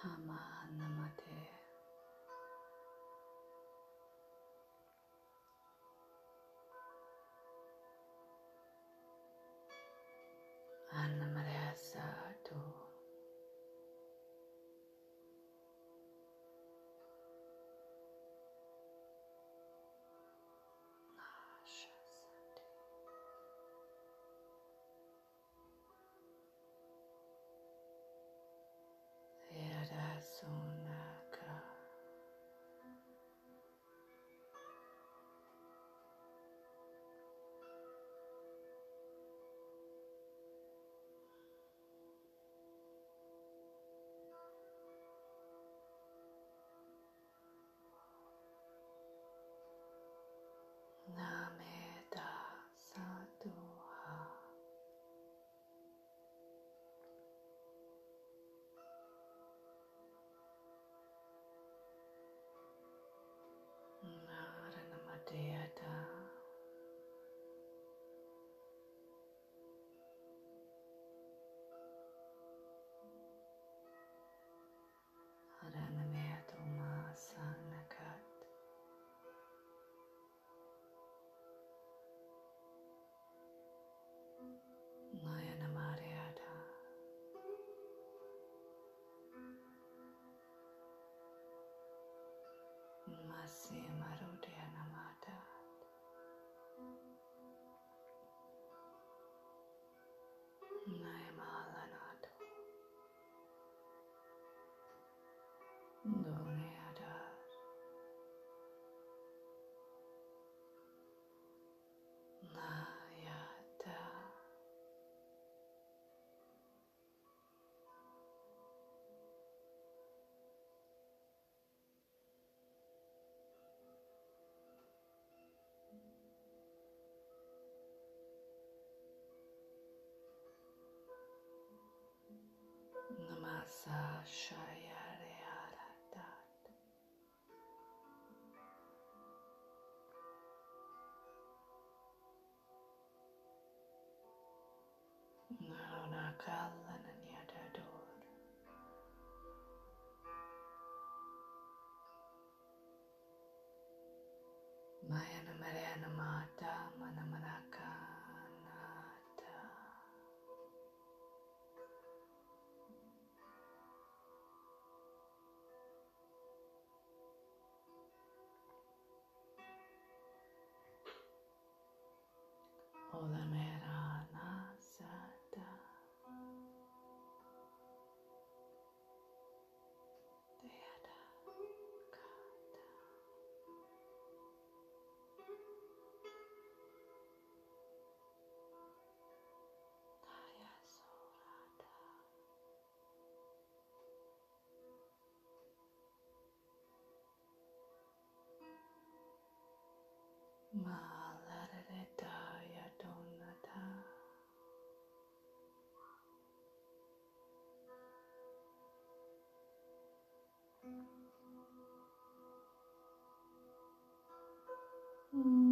他妈 Yadasunaka. Namasa Shayarayaratat. Mm.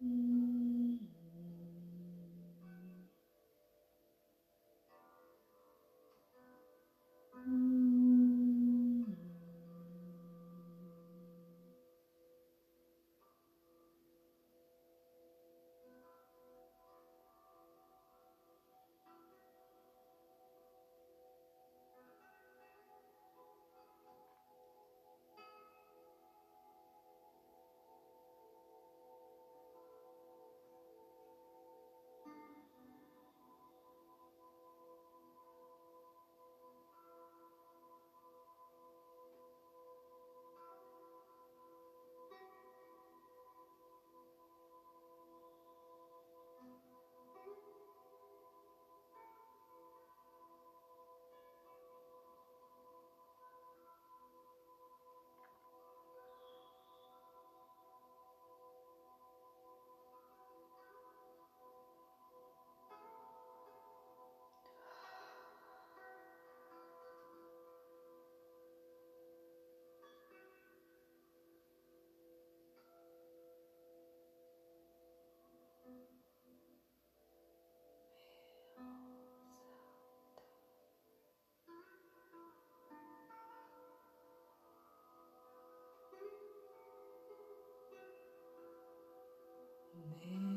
嗯。inhale.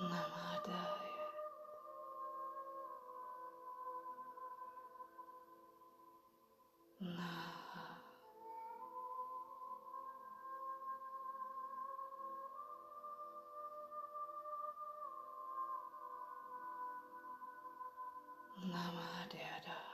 Namadaya. Naha. Namadaya.